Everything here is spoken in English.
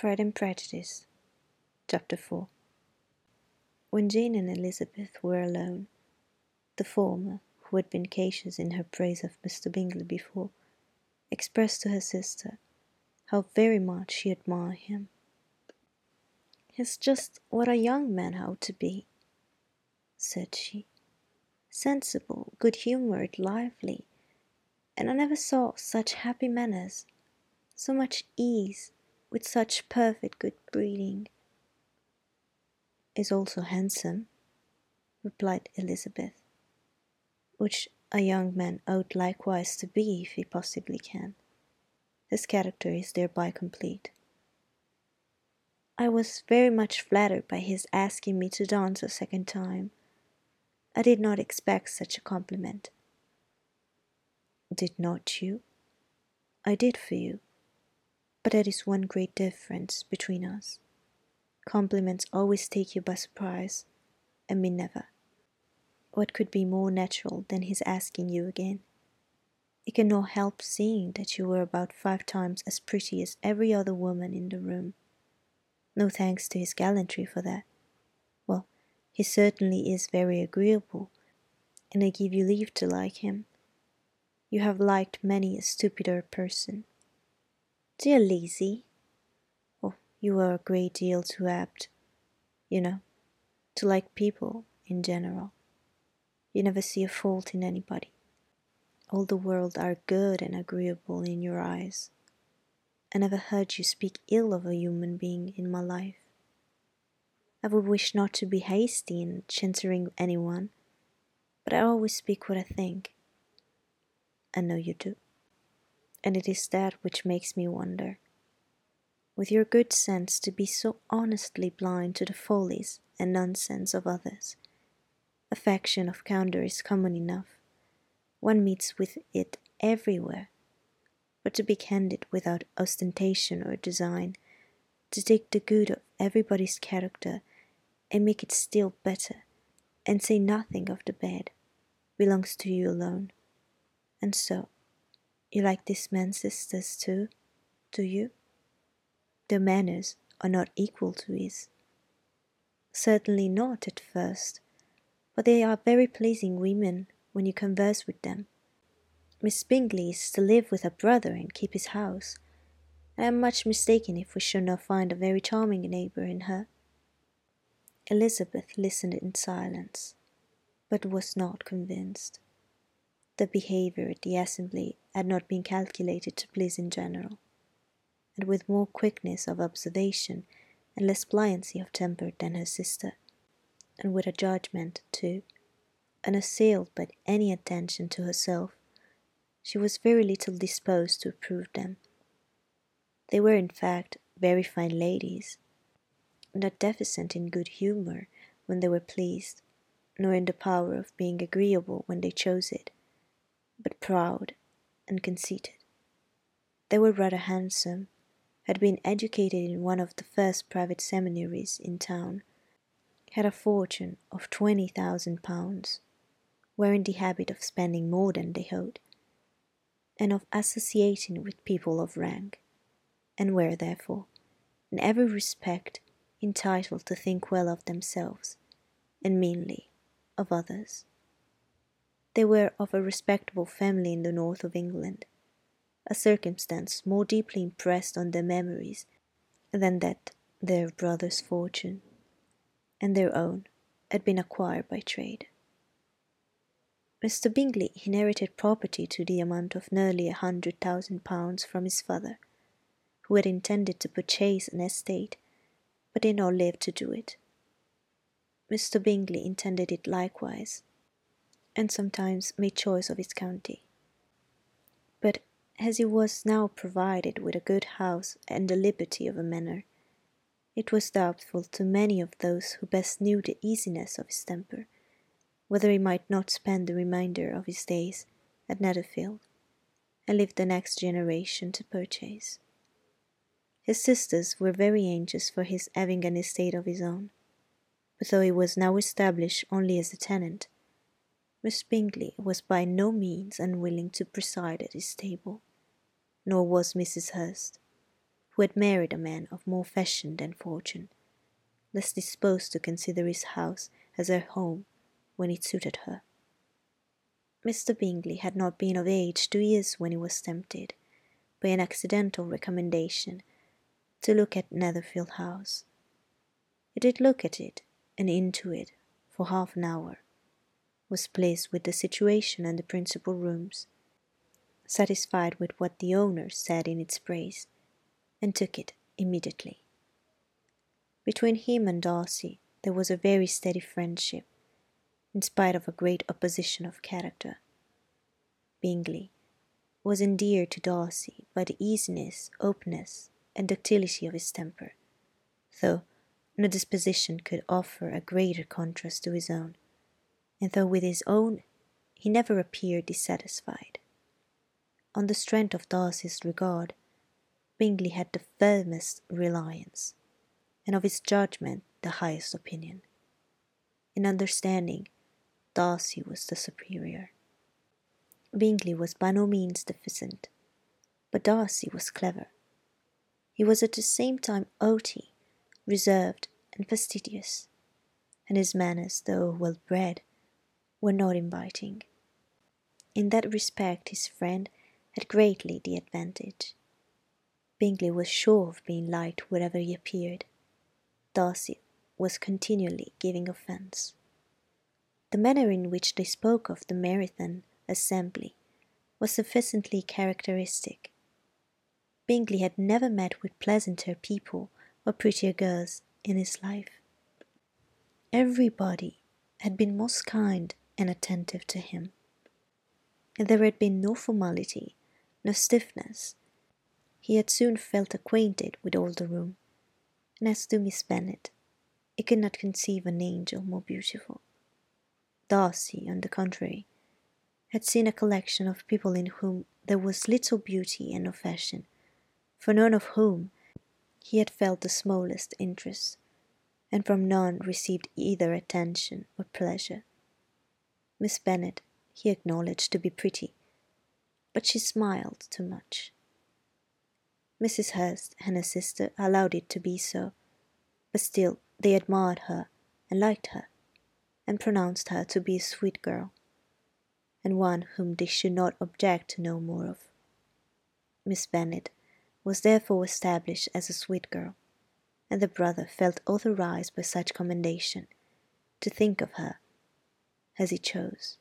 Pride and Prejudice, Chapter 4 When Jane and Elizabeth were alone, the former, who had been cautious in her praise of Mr. Bingley before, expressed to her sister how very much she admired him. "He's just what a young man ought to be," said she. "Sensible, good humoured, lively, and I never saw such happy manners, so much ease with such perfect good breeding." "Is also handsome," replied Elizabeth, "which a young man ought likewise to be if he possibly can. His character is thereby complete." "I was very much flattered by his asking me to dance a second time. I did not expect such a compliment." "Did not you? I did for you. But there is one great difference between us. Compliments always take you by surprise, and me never. What could be more natural than his asking you again? He cannot help seeing that you were about five times as pretty as every other woman in the room. No thanks to his gallantry for that. Well, he certainly is very agreeable, and I give you leave to like him. You have liked many a stupider person. Dear Lizzy, Oh, you are a great deal too apt, you know, to like people in general. You never see a fault in anybody. All the world are good and agreeable in your eyes. I never heard you speak ill of a human being in my life. I would wish not to be hasty in censuring anyone, but I always speak what I think. I know you do and it is that which makes me wonder. With your good sense to be so honestly blind to the follies and nonsense of others. Affection of candour is common enough. One meets with it everywhere. But to be candid without ostentation or design, to take the good of everybody's character and make it still better, and say nothing of the bad, belongs to you alone. And so, you like this man's sisters too, do you? Their manners are not equal to his. Certainly not at first, but they are very pleasing women when you converse with them. Miss Bingley is to live with her brother and keep his house. I am much mistaken if we should not find a very charming neighbour in her. Elizabeth listened in silence, but was not convinced. The behaviour at the assembly had not been calculated to please in general, and with more quickness of observation and less pliancy of temper than her sister, and with a judgment, too, unassailed by any attention to herself, she was very little disposed to approve them. They were, in fact, very fine ladies, not deficient in good humour when they were pleased, nor in the power of being agreeable when they chose it but proud and conceited. They were rather handsome, had been educated in one of the first private seminaries in town, had a fortune of twenty thousand pounds, were in the habit of spending more than they owed, and of associating with people of rank, and were therefore, in every respect, entitled to think well of themselves, and meanly of others. They were of a respectable family in the north of England, a circumstance more deeply impressed on their memories than that their brother's fortune and their own had been acquired by trade. Mr. Bingley inherited property to the amount of nearly a hundred thousand pounds from his father, who had intended to purchase an estate, but did not live to do it. Mr. Bingley intended it likewise, and sometimes made choice of his county. But as he was now provided with a good house and the liberty of a manor, it was doubtful to many of those who best knew the easiness of his temper, whether he might not spend the remainder of his days at Netherfield, and leave the next generation to purchase. His sisters were very anxious for his having an estate of his own, but though he was now established only as a tenant, Miss Bingley was by no means unwilling to preside at his table, nor was Mrs. Hurst, who had married a man of more fashion than fortune, less disposed to consider his house as her home when it suited her. Mr. Bingley had not been of age two years when he was tempted, by an accidental recommendation, to look at Netherfield House. He did look at it and into it for half an hour, was pleased with the situation and the principal rooms, satisfied with what the owner said in its praise, and took it immediately. Between him and Darcy there was a very steady friendship, in spite of a great opposition of character. Bingley was endeared to Darcy by the easiness, openness, and ductility of his temper, though no disposition could offer a greater contrast to his own, and though with his own he never appeared dissatisfied. On the strength of Darcy's regard, Bingley had the firmest reliance, and of his judgment the highest opinion. In understanding, Darcy was the superior. Bingley was by no means deficient, but Darcy was clever. He was at the same time haughty, reserved, and fastidious, and his manners, though well bred, were not inviting. In that respect his friend had greatly the advantage. Bingley was sure of being liked wherever he appeared. Darcy was continually giving offence. The manner in which they spoke of the Meryton assembly was sufficiently characteristic. Bingley had never met with pleasanter people or prettier girls in his life. Everybody had been most kind and attentive to him, and there had been no formality, no stiffness. He had soon felt acquainted with all the room, and as to Miss Bennet, he could not conceive an angel more beautiful. Darcy, on the contrary, had seen a collection of people in whom there was little beauty and no fashion, for none of whom he had felt the smallest interest, and from none received either attention or pleasure. Miss Bennet he acknowledged to be pretty, but she smiled too much. Mrs. Hurst and her sister allowed it to be so, but still they admired her and liked her, and pronounced her to be a sweet girl, and one whom they should not object to know more of. Miss Bennet was therefore established as a sweet girl, and the brother felt authorized by such commendation to think of her as he chose.